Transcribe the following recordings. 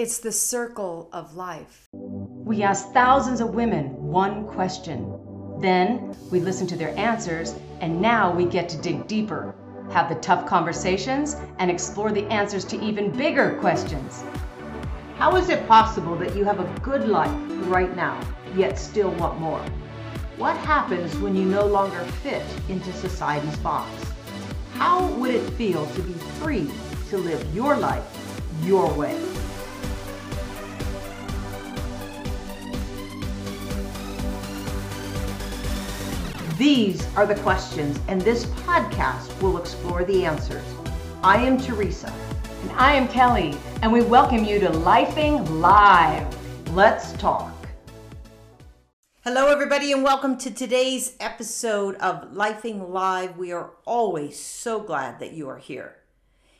It's the circle of life. We ask thousands of women one question. Then we listen to their answers, and now we get to dig deeper, have the tough conversations, and explore the answers to even bigger questions. How is it possible that you have a good life right now, yet still want more? What happens when you no longer fit into society's box? How would it feel to be free to live your life your way? These are the questions, and this podcast will explore the answers. I am Teresa. And I am Kelly, and we welcome you to Lifing Live. Let's talk. Hello, everybody, and welcome to today's episode of Lifing Live. We are always so glad that you are here.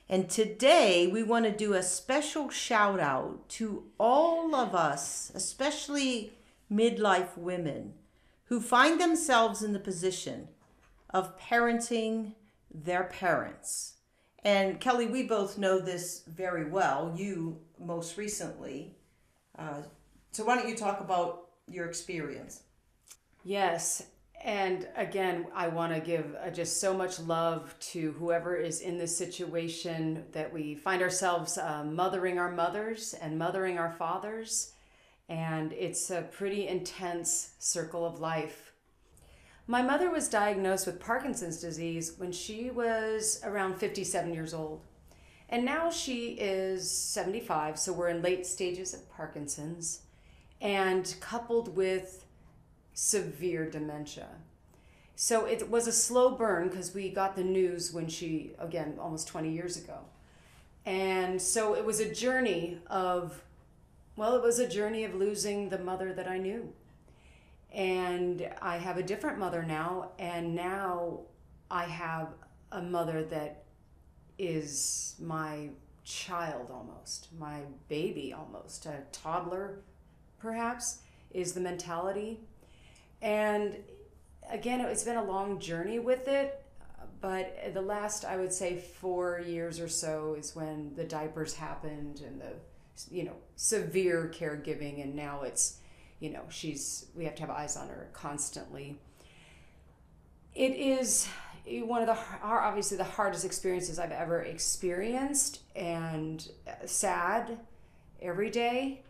And today we want to do a special shout out to all of us, especially midlife women who find themselves in the position of parenting their parents. And Kelly, we both know this very well. You most recently. Uh, so why don't you talk about your experience? Yes. And again, I want to give uh, just so much love to whoever is in this situation that we find ourselves uh, mothering our mothers and mothering our fathers and it's a pretty intense circle of life. My mother was diagnosed with Parkinson's disease when she was around 57 years old. And now she is 75, so we're in late stages of Parkinson's, and coupled with severe dementia. So it was a slow burn because we got the news when she, again, almost 20 years ago. And so it was a journey of well, it was a journey of losing the mother that I knew. And I have a different mother now, and now I have a mother that is my child almost, my baby almost, a toddler perhaps is the mentality. And again, it's been a long journey with it, but the last, I would say, four years or so is when the diapers happened and the you know severe caregiving and now it's you know she's we have to have eyes on her constantly. It is one of the obviously the hardest experiences i've ever experienced and uh, sad every day.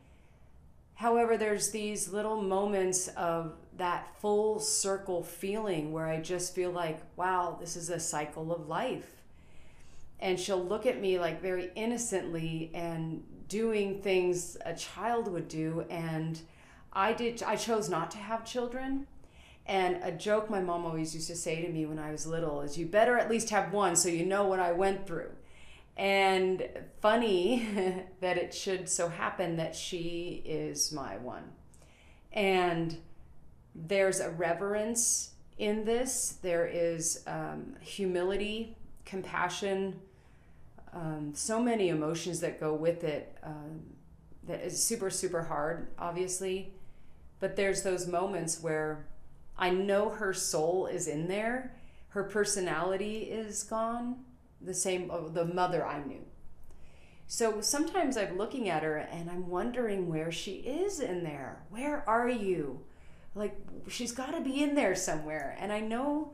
However there's these little moments of that full circle feeling where i just feel like wow this is a cycle of life. And she'll look at me like very innocently and doing things a child would do and i did i chose not to have children. And a joke my mom always used to say to me when i was little is you better at least have one so you know what i went through. And funny that it should so happen that she is my one. And there's a reverence in this. There is um, humility compassion um, so many emotions that go with it um, that is super super hard obviously. But there's those moments where i know her soul is in there. Her personality is gone the same oh, the mother i knew. So sometimes i'm looking at her and i'm wondering where she is in there. Where are you? Like she's got to be in there somewhere. And i know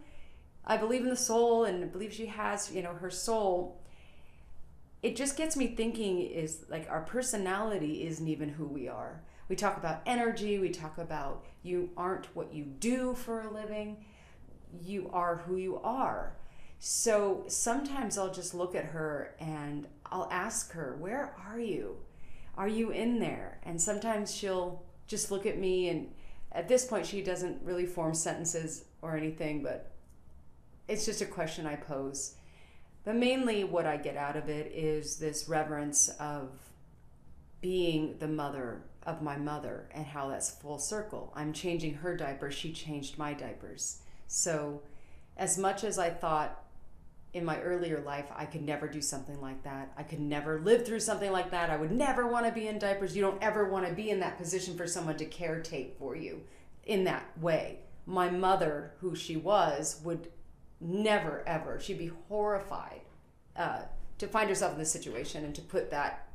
i believe in the soul and believe she has you know her soul it just gets me thinking is like our personality isn't even who we are. We talk about energy, we talk about you aren't what you do for a living, you are who you are. So sometimes I'll just look at her and I'll ask her, Where are you? Are you in there? And sometimes she'll just look at me, and at this point, she doesn't really form sentences or anything, but it's just a question I pose. But mainly, what I get out of it is this reverence of being the mother of my mother and how that's full circle. I'm changing her diapers, she changed my diapers. So, as much as I thought in my earlier life I could never do something like that, I could never live through something like that, I would never want to be in diapers. You don't ever want to be in that position for someone to caretake for you in that way. My mother, who she was, would never ever she'd be horrified uh, to find herself in this situation and to put that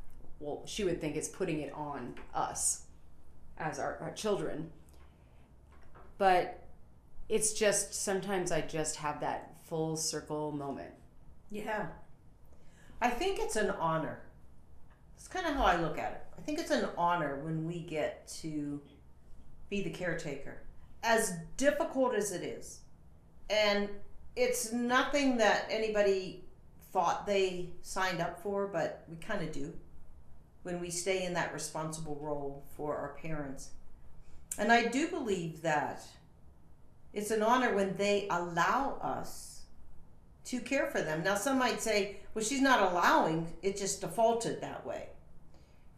well, she would think it's putting it on us as our, our children. But it's just sometimes I just have that full circle moment. Yeah. I think it's an honor. It's kind of how I look at it. I think it's an honor when we get to be the caretaker, as difficult as it is. And it's nothing that anybody thought they signed up for, but we kind of do when we stay in that responsible role for our parents. And I do believe that it's an honor when they allow us to care for them. Now, some might say, well, she's not allowing, it just defaulted that way.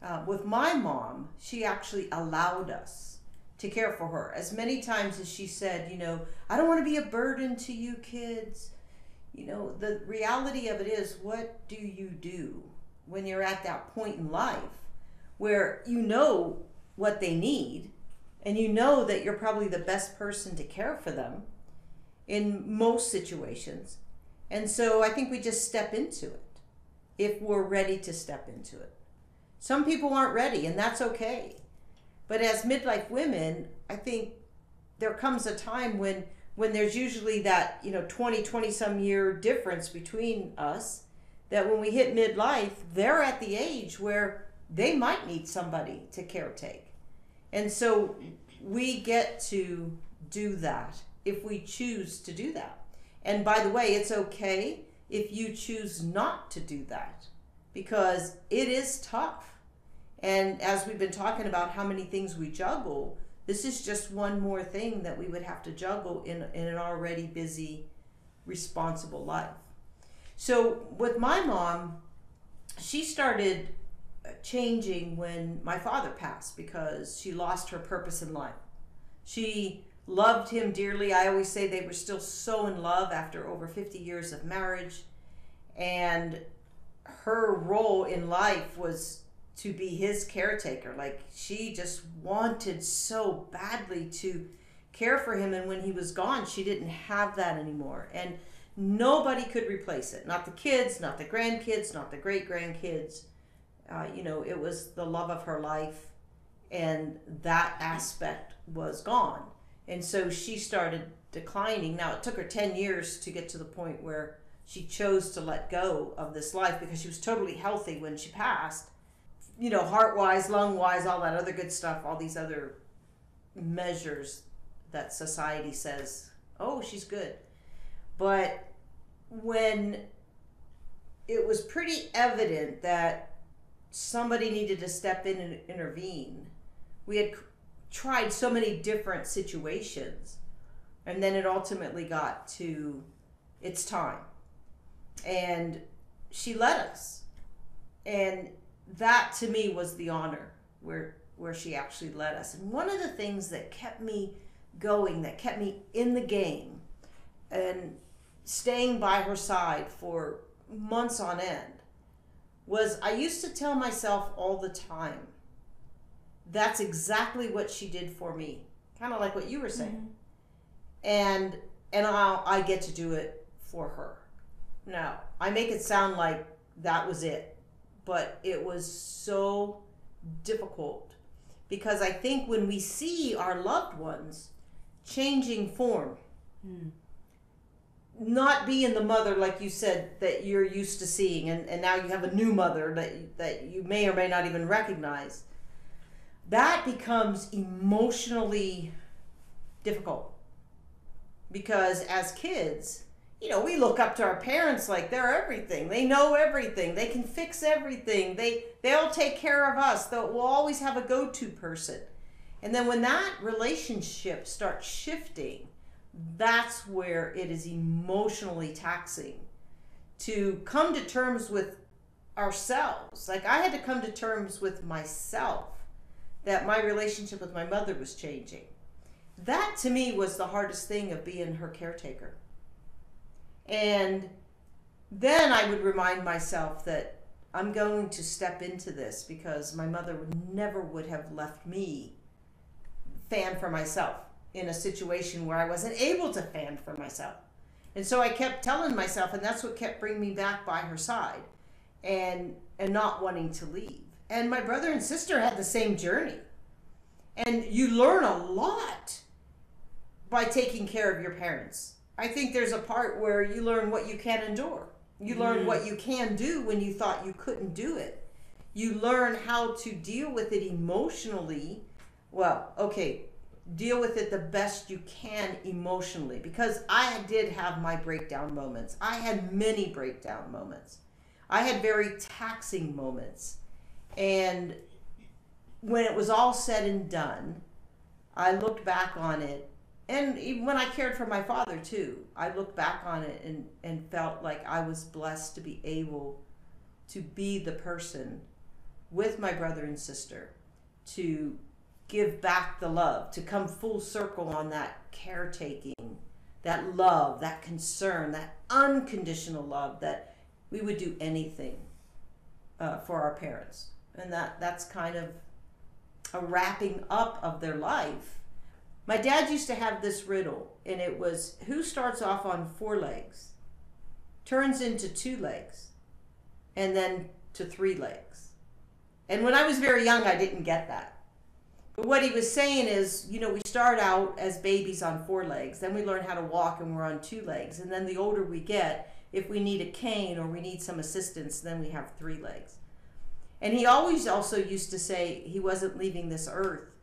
Uh, with my mom, she actually allowed us to care for her as many times as she said, you know, I don't want to be a burden to you kids. You know, the reality of it is, what do you do when you're at that point in life where you know what they need and you know that you're probably the best person to care for them in most situations? And so I think we just step into it if we're ready to step into it. Some people aren't ready, and that's okay. But as midlife women, I think there comes a time when when there's usually that, you know, 20, 20 some year difference between us that when we hit midlife, they're at the age where they might need somebody to caretake. And so we get to do that if we choose to do that. And by the way, it's okay if you choose not to do that because it is tough. And as we've been talking about how many things we juggle, this is just one more thing that we would have to juggle in, in an already busy, responsible life. So with my mom, she started changing when my father passed because she lost her purpose in life. She loved him dearly. I always say they were still so in love after over 50 years of marriage. And her role in life was to be his caretaker. Like she just wanted so badly to care for him. And when he was gone, she didn't have that anymore. And nobody could replace it. Not the kids, not the grandkids, not the great grandkids. Uh, you know, it was the love of her life. And that aspect was gone. And so she started declining. Now, it took her 10 years to get to the point where she chose to let go of this life because she was totally healthy when she passed. You know, heart wise, lung wise, all that other good stuff, all these other measures that society says, oh, she's good. But when it was pretty evident that somebody needed to step in and intervene, we had tried so many different situations. And then it ultimately got to it's time. And she let us. And that to me was the honor where where she actually led us. And one of the things that kept me going, that kept me in the game and staying by her side for months on end was I used to tell myself all the time that's exactly what she did for me. Kind of like what you were saying. Mm-hmm. And and i I get to do it for her. Now, I make it sound like that was it, but it was so difficult because I think when we see our loved ones changing form, mm. not being the mother like you said that you're used to seeing, and, and now you have a new mother that that you may or may not even recognize that becomes emotionally difficult because as kids you know we look up to our parents like they're everything. They know everything. They can fix everything. They they'll take care of us. They'll, we'll always have a go-to person. And then when that relationship starts shifting that's where it is emotionally taxing to come to terms with ourselves. Like i had to come to terms with myself that my relationship with my mother was changing. That to me was the hardest thing of being her caretaker. And then I would remind myself that I'm going to step into this because my mother never would have left me fan for myself in a situation where I wasn't able to fan for myself. And so I kept telling myself, and that's what kept bringing me back by her side and and not wanting to leave and my brother and sister had the same journey. And you learn a lot by taking care of your parents. I think there's a part where you learn what you can endure. You learn what mm. you can do when you thought you couldn't do it. You learn how to deal with it emotionally. Well, okay, deal with it the best you can emotionally because I did have my breakdown moments. I had many breakdown moments. I had very taxing moments. And when it was all said and done, I looked back on it. And even when I cared for my father too, I looked back on it and, and felt like I was blessed to be able to be the person with my brother and sister to give back the love, to come full circle on that caretaking, that love, that concern, that unconditional love that we would do anything uh, for our parents. And that, that's kind of a wrapping up of their life. My dad used to have this riddle, and it was who starts off on four legs, turns into two legs, and then to three legs. And when I was very young, I didn't get that. But what he was saying is, you know, we start out as babies on four legs, then we learn how to walk and we're on two legs. And then the older we get, if we need a cane or we need some assistance, then we have three legs. And he always also used to say he wasn't leaving this earth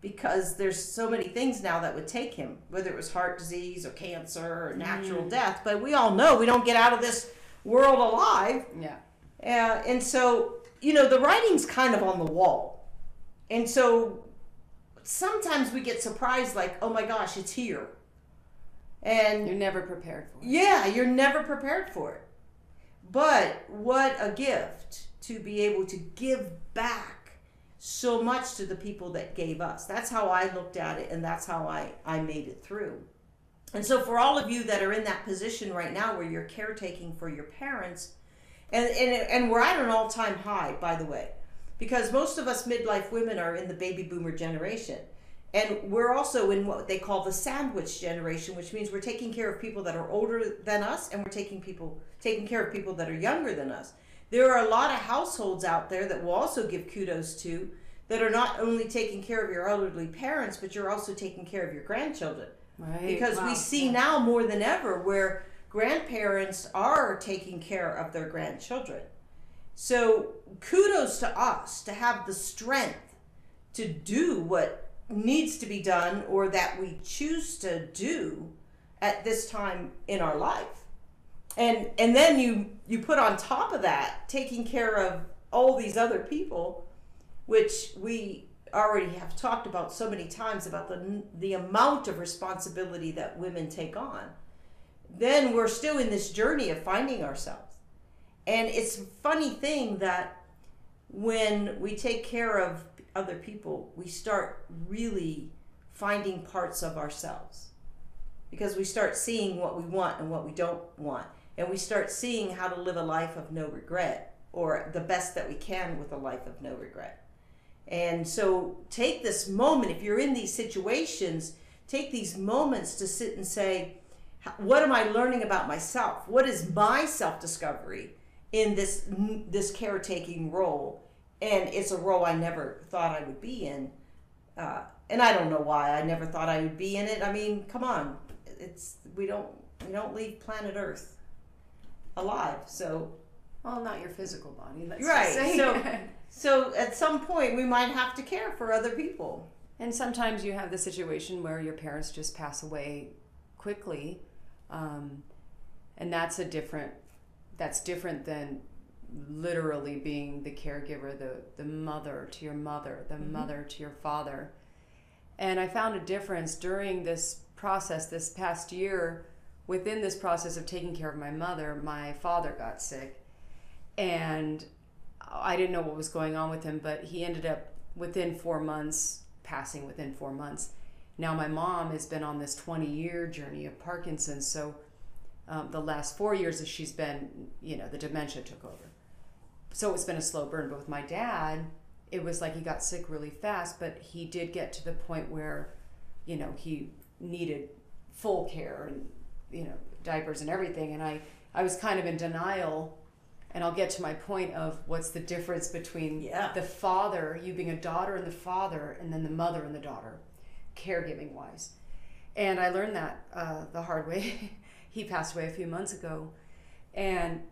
because there's so many things now that would take him, whether it was heart disease or cancer or natural death. But we all know we don't get out of this world alive. Yeah. Uh, and so, you know, the writing's kind of on the wall. And so sometimes we get surprised, like, oh my gosh, it's here. And You're never prepared for it. yeah, you're never prepared for it. But what a gift to be able to give back so much to the people that gave us. That's how I looked at it, and that's how I, I made it through. And so, for all of you that are in that position right now where you're caretaking for your parents, and, and, and we're at an all time high, by the way, because most of us midlife women are in the baby boomer generation. And we're also in what they call the sandwich generation, which means we're taking care of people that are older than us and we're taking people taking care of people that are younger than us. There are a lot of households out there that will also give kudos to that are not only taking care of your elderly parents, but you're also taking care of your grandchildren Right. because we see now more than ever where grandparents are taking care of their grandchildren. So kudos to us to have the strength to do what needs to be done or that we choose to do at this time in our life. And and then you you put on top of that taking care of all these other people which we already have talked about so many times about the the amount of responsibility that women take on then we're still in this journey of finding ourselves. And it's a funny thing that when we take care of other people we start really finding parts of ourselves. Because we start seeing what we want and what we don't want and we start seeing how to live a life of no regret or the best that we can with a life of no regret and so take this moment, if you're in these situations, take these moments to sit and say, what am I learning about myself? What is my self discovery in this, this caretaking role? And it's a role I never thought I would be in. Uh, and I don't know why I never thought I would be in it. I mean, come on, it's we don't we don't leave planet Earth alive. So well, not your physical body. Let's right. So so at some point we might have to care for other people. and sometimes you have the situation where your parents just pass away quickly, um, and that's a different. That's different than literally being the caregiver, the the mother to your mother, the mother to your father. And I found a difference during this process this past year. Within this process of taking care of my mother, my father got sick, and I didn't know what was going on with him, but he ended up within four months passing within four months. Now my mom has been on this 20 year journey of Parkinson's, so um, the last four years she's been, you know, the dementia took over. So it's been a slow burn. But with my dad, it was like he got sick really fast, but he did get to the point where, you know, he needed full care and, you know, diapers and everything. And I, I was kind of in denial And I'll get to my point of what's the difference between Yeah. the father, you being a daughter and the father, and then the mother and the daughter, caregiving wise. And I learned that uh, the hard way. he passed away a few months ago. And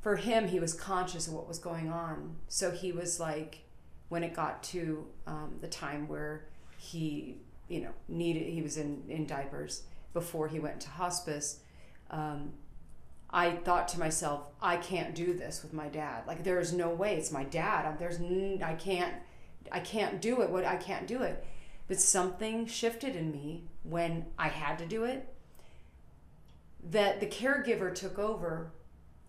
for him, he was conscious of what was going on. So he was like, when it got to um, the time where he, you know, needed, he was in, in diapers before he went to hospice. Um, I thought to myself, I can't do this with my dad. Like there is no way. It's my dad. There's n- I can't I can't do it. What I can't do it. But something shifted in me when I had to do it. That the caregiver took over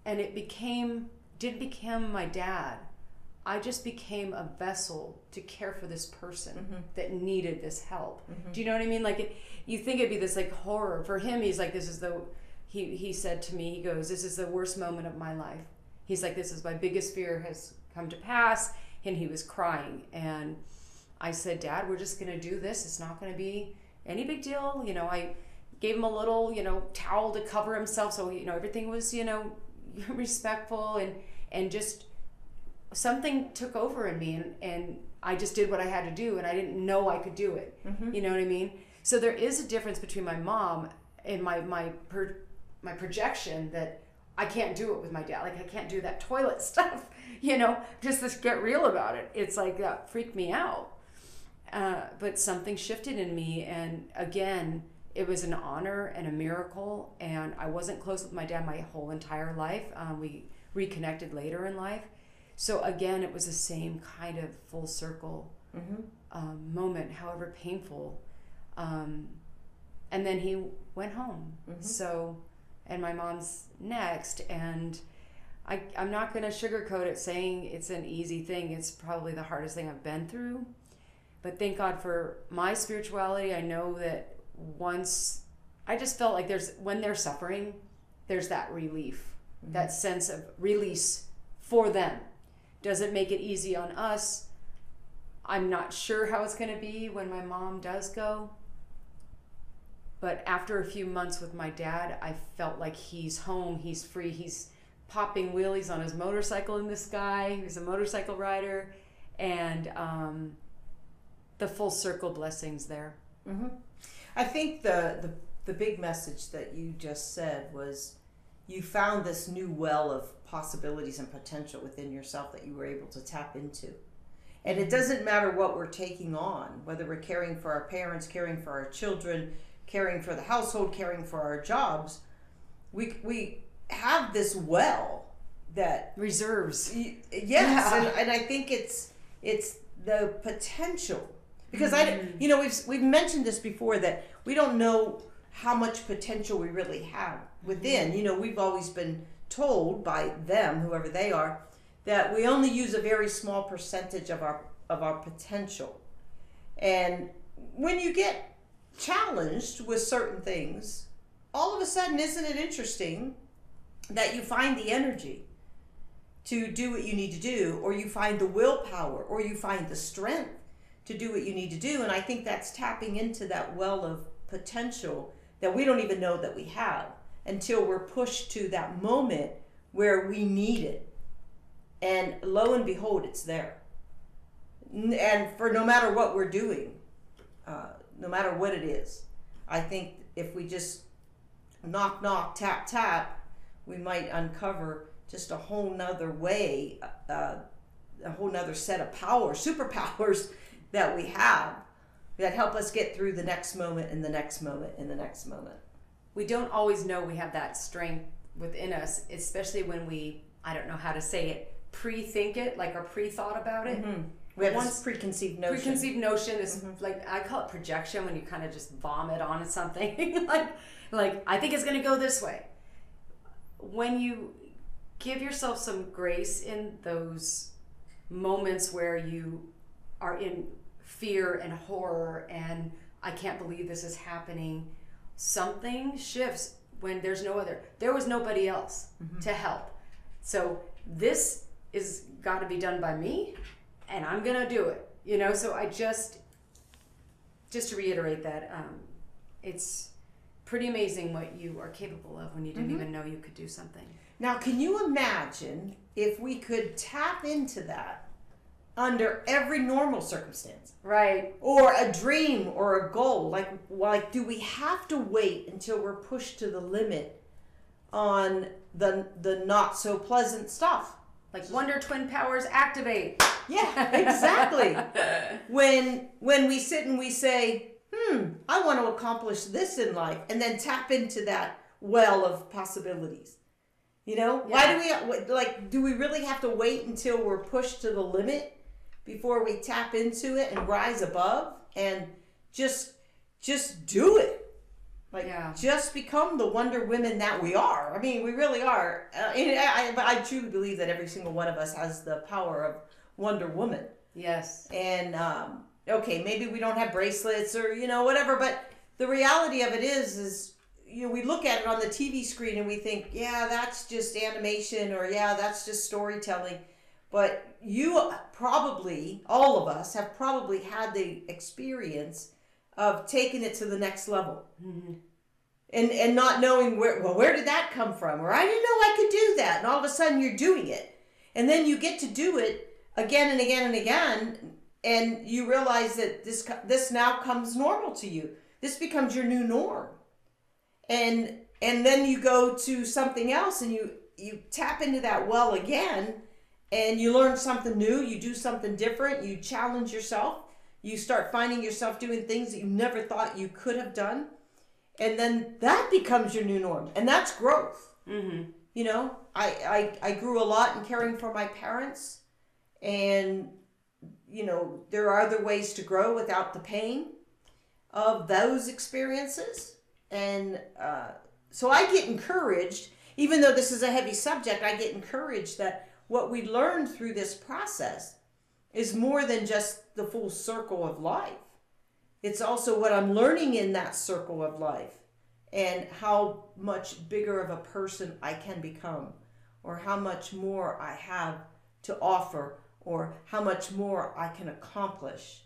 and it became did become my dad. I just became a vessel to care for this person mm-hmm. that needed this help. Mm-hmm. Do you know what I mean? Like it, you think it'd be this like horror for him. He's like, this is the he he said to me. He goes, this is the worst moment of my life. He's like, this is my biggest fear has come to pass, and he was crying. And I said, Dad, we're just gonna do this. It's not gonna be any big deal. You know, I gave him a little, you know, towel to cover himself, so you know everything was, you know, respectful and and just something took over in me and, and I just did what I had to do and I didn't know I could do it. You know what I mean? So there is a difference between my mom and my my per, my projection that I can't do it with my dad. Like I can't do that toilet stuff. You know, just to get real about it. It's like that freaked me out. Uh, but something shifted in me, and again, it was an honor and a miracle. And I wasn't close with my dad my whole entire life. Um, we reconnected later in life. So again, it was the same kind of full circle um, moment, however painful. Um, and then he went home. So, and my mom's next, and I, I'm not going to sugarcoat it saying it's an easy thing. It's probably the hardest thing I've been through. But thank God for my spirituality. I know that once I just felt like there's when they're suffering, there's that relief, that sense of release for them. Does it make it easy on us? I'm not sure how it's going to be when my mom does go. But after a few months with my dad, I felt like he's home, he's free, he's popping wheelies on his motorcycle in the sky. He's a motorcycle rider, and um, the full circle blessings there. I think the, the the big message that you just said was you found this new well of possibilities and potential within yourself that you were able to tap into. And it doesn't matter what we're taking on, whether we're caring for our parents, caring for our children, caring for the household, caring for our jobs. We we have this well that Reserves. Y- Yes, Yeah. and, and I think it's it's the potential because I mm-hmm. you know we've we've mentioned this before that we don't know how much potential we really have within. You know, we've always been told by them, whoever they are, that we only use a very small percentage of our of our potential. And when you get challenged with certain things, all of a sudden isn't it interesting that you find the energy to do what you need to do, or you find the willpower, or you find the strength to do what you need to do. And I think that's tapping into that well of potential that we don't even know that we have until we're pushed to that moment where we need it. And lo and behold, it's there. And for no matter what we're doing, uh, no matter what it is, I think if we just knock, knock, tap, tap, we might uncover just a whole nother way, uh, a whole nother set of power, superpowers that we have that help us get through the next moment and the next moment and the next moment. We don't always know we have that strength within us, especially when we, I don't know how to say it, pre think it, like or pre thought about it. Mm-hmm. We have Once- this preconceived notion. Preconceived notion is mm-hmm. like I call it projection when you kind of just vomit on something. like, like I think it's gonna go this way. When you give yourself some grace in those moments where you are in fear and horror and I can't believe this is happening, something shifts when there's no other. There was nobody else to help. So this is got to be done by me and I'm gonna do it. You know, so I just, just to reiterate that, um, it's pretty amazing what you are capable of when you didn't even know you could do something. Now, can you imagine if we could tap into that under every normal circumstance? Right. Or a dream or a goal? Like, like, do we have to wait until we're pushed to the limit on the the not so pleasant stuff? Like Wonder Twin powers activate. Yeah, exactly. when when we sit and we say, "Hmm, I want to accomplish this in life," and then tap into that well of possibilities. You know, why do we like? Do we really have to wait until we're pushed to the limit before we tap into it and rise above and just just do it? Like, Yeah. just become the Wonder Women that we are. I mean, we really are. Uh, and I, I, I truly believe that every single one of us has the power of Wonder Woman Yes. and um, okay maybe we don't have bracelets or you know whatever but the reality of it is is you know we look at it on the tv screen and we think yeah that's just animation or yeah that's just storytelling but you probably all of us have probably had the experience of taking it to the next level. Mm-hmm. And and not knowing where well where did that come from? Or i didn't know i could do that. And all of a sudden you're doing it. And then you get to do it again and again and again and you realize that this this now comes normal to you. This becomes your new norm. And and then you go to something else and you you tap into that well again and you learn something new you do something different you challenge yourself you start finding yourself doing things that you never thought you could have done and then that becomes your new norm and that's growth Mm-hmm. you know I, I i grew a lot in caring for my parents and you know there are other ways to grow without the pain of those experiences and uh, so i get encouraged even though this is a heavy subject i get encouraged that what we learn through this process is more than just the full circle of life it's also what i'm learning in that circle of life and how much bigger of a person I can become, or how much more I have to offer, or how much more I can accomplish.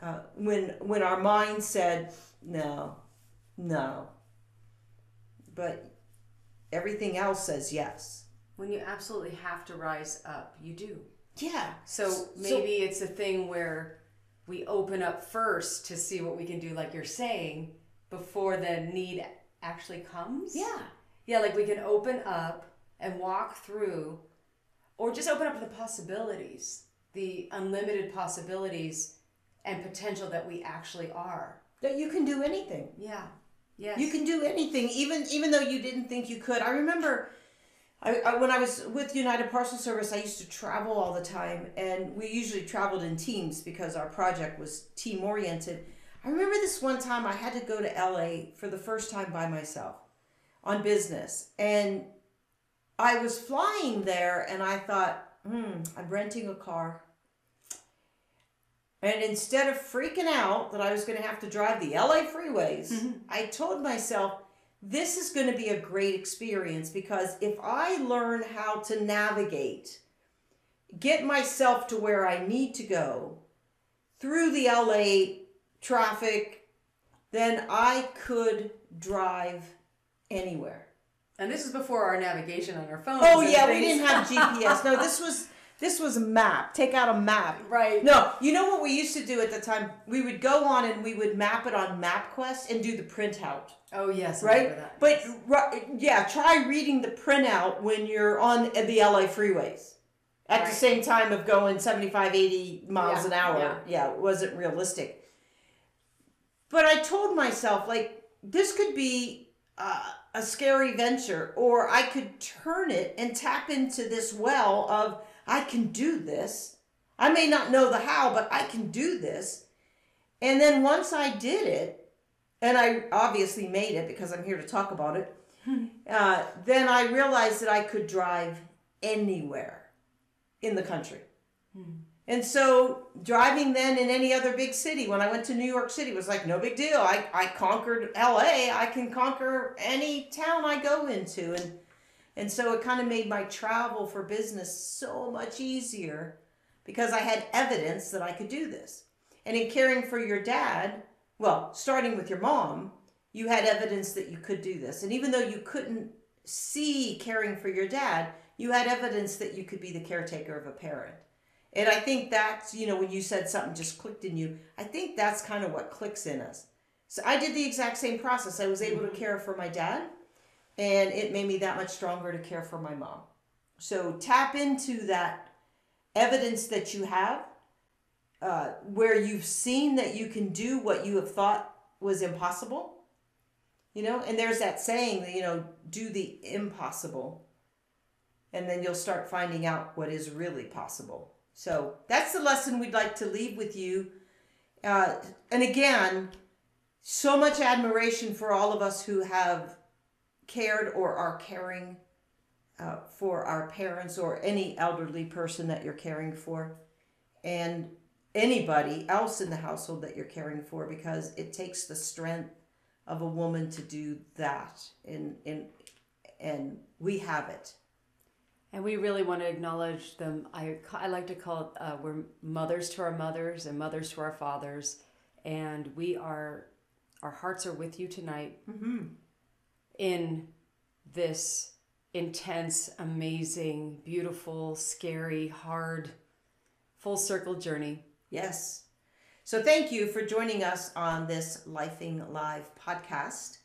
Uh, when when our mind said no, no, but everything else says yes. When you absolutely have to rise up, you do. Yeah. So maybe it's a thing where we open up first to see what we can do, like you're saying, before the need actually comes. yeah. Yeah, like we can open up and walk through, or just open up to the possibilities, the unlimited possibilities and potential that we actually are. That you can do anything. Yeah. Yes. You can do anything, even even though you didn't think you could. I remember, I, I when I was with United Parcel Service, I used to travel all the time, and we usually traveled in teams because our project was team oriented. I remember this one time I had to go to LA for the first time by myself on business, and I was flying there, and I thought, hmm, I'm renting a car. And instead of freaking out that I was going to have to drive the LA freeways, I told myself, this is going to be a great experience because if I learn how to navigate, get myself to where I need to go through the LA traffic, then I could drive anywhere. and this is before our navigation on our phones. Oh yeah, we didn't have GPS. No, this was this was a map. Take out a map. Right. No, you know what we used to do at the time? We would go on and we would map it on MapQuest and do the printout, Oh yes. I right? that. But ri- yeah, try reading the printout when you're on the LA freeways. At the same time of going 75, 80 miles Yeah, an hour. yeah. yeah, it wasn't realistic. But I told myself, like, this could be uh, a scary venture, or I could turn it and tap into this well of, I can do this. I may not know the how, but I can do this. And then once I did it, and I obviously made it because I'm here to talk about it, uh, then I realized that I could drive anywhere in the country. And so driving then in any other big city, when I went to New York City, was like no big deal. I, I conquered LA. I can conquer any town I go into. And and so it kind of made my travel for business so much easier because I had evidence that I could do this. And in caring for your dad, well, starting with your mom, you had evidence that you could do this. And even though you couldn't see caring for your dad, you had evidence that you could be the caretaker of a parent. And I think that's, you know, when you said something just clicked in you, I think that's kind of what clicks in us. So I did the exact same process. I was able to mm-hmm. care for my dad, and it made me that much stronger to care for my mom. So tap into that evidence that you have, uh, where you've seen that you can do what you have thought was impossible. You know, and there's that saying that, you know, do the impossible, and then you'll start finding out what is really possible. So that's the lesson we'd like to leave with you. Uh, and again, so much admiration for all of us who have cared or are caring uh, for our parents or any elderly person that you're caring for, and anybody else in the household that you're caring for, because it takes the strength of a woman to do that, and and and we have it. And we really want to acknowledge them. I, I like to call it uh, we're mothers to our mothers and mothers to our fathers. And we are, our hearts are with you tonight in this intense, amazing, beautiful, scary, hard, full circle journey. Yes. So thank you for joining us on this Lifing Live podcast.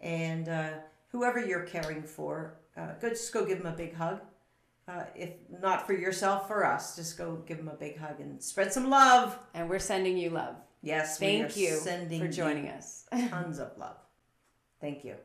And uh, whoever you're caring for, uh, go just go give them a big hug. Uh, if not for yourself, for us, just go give them a big hug and spread some love. And we're sending you love. Yes, we Thank you sending for you joining us. tons of love. Thank you.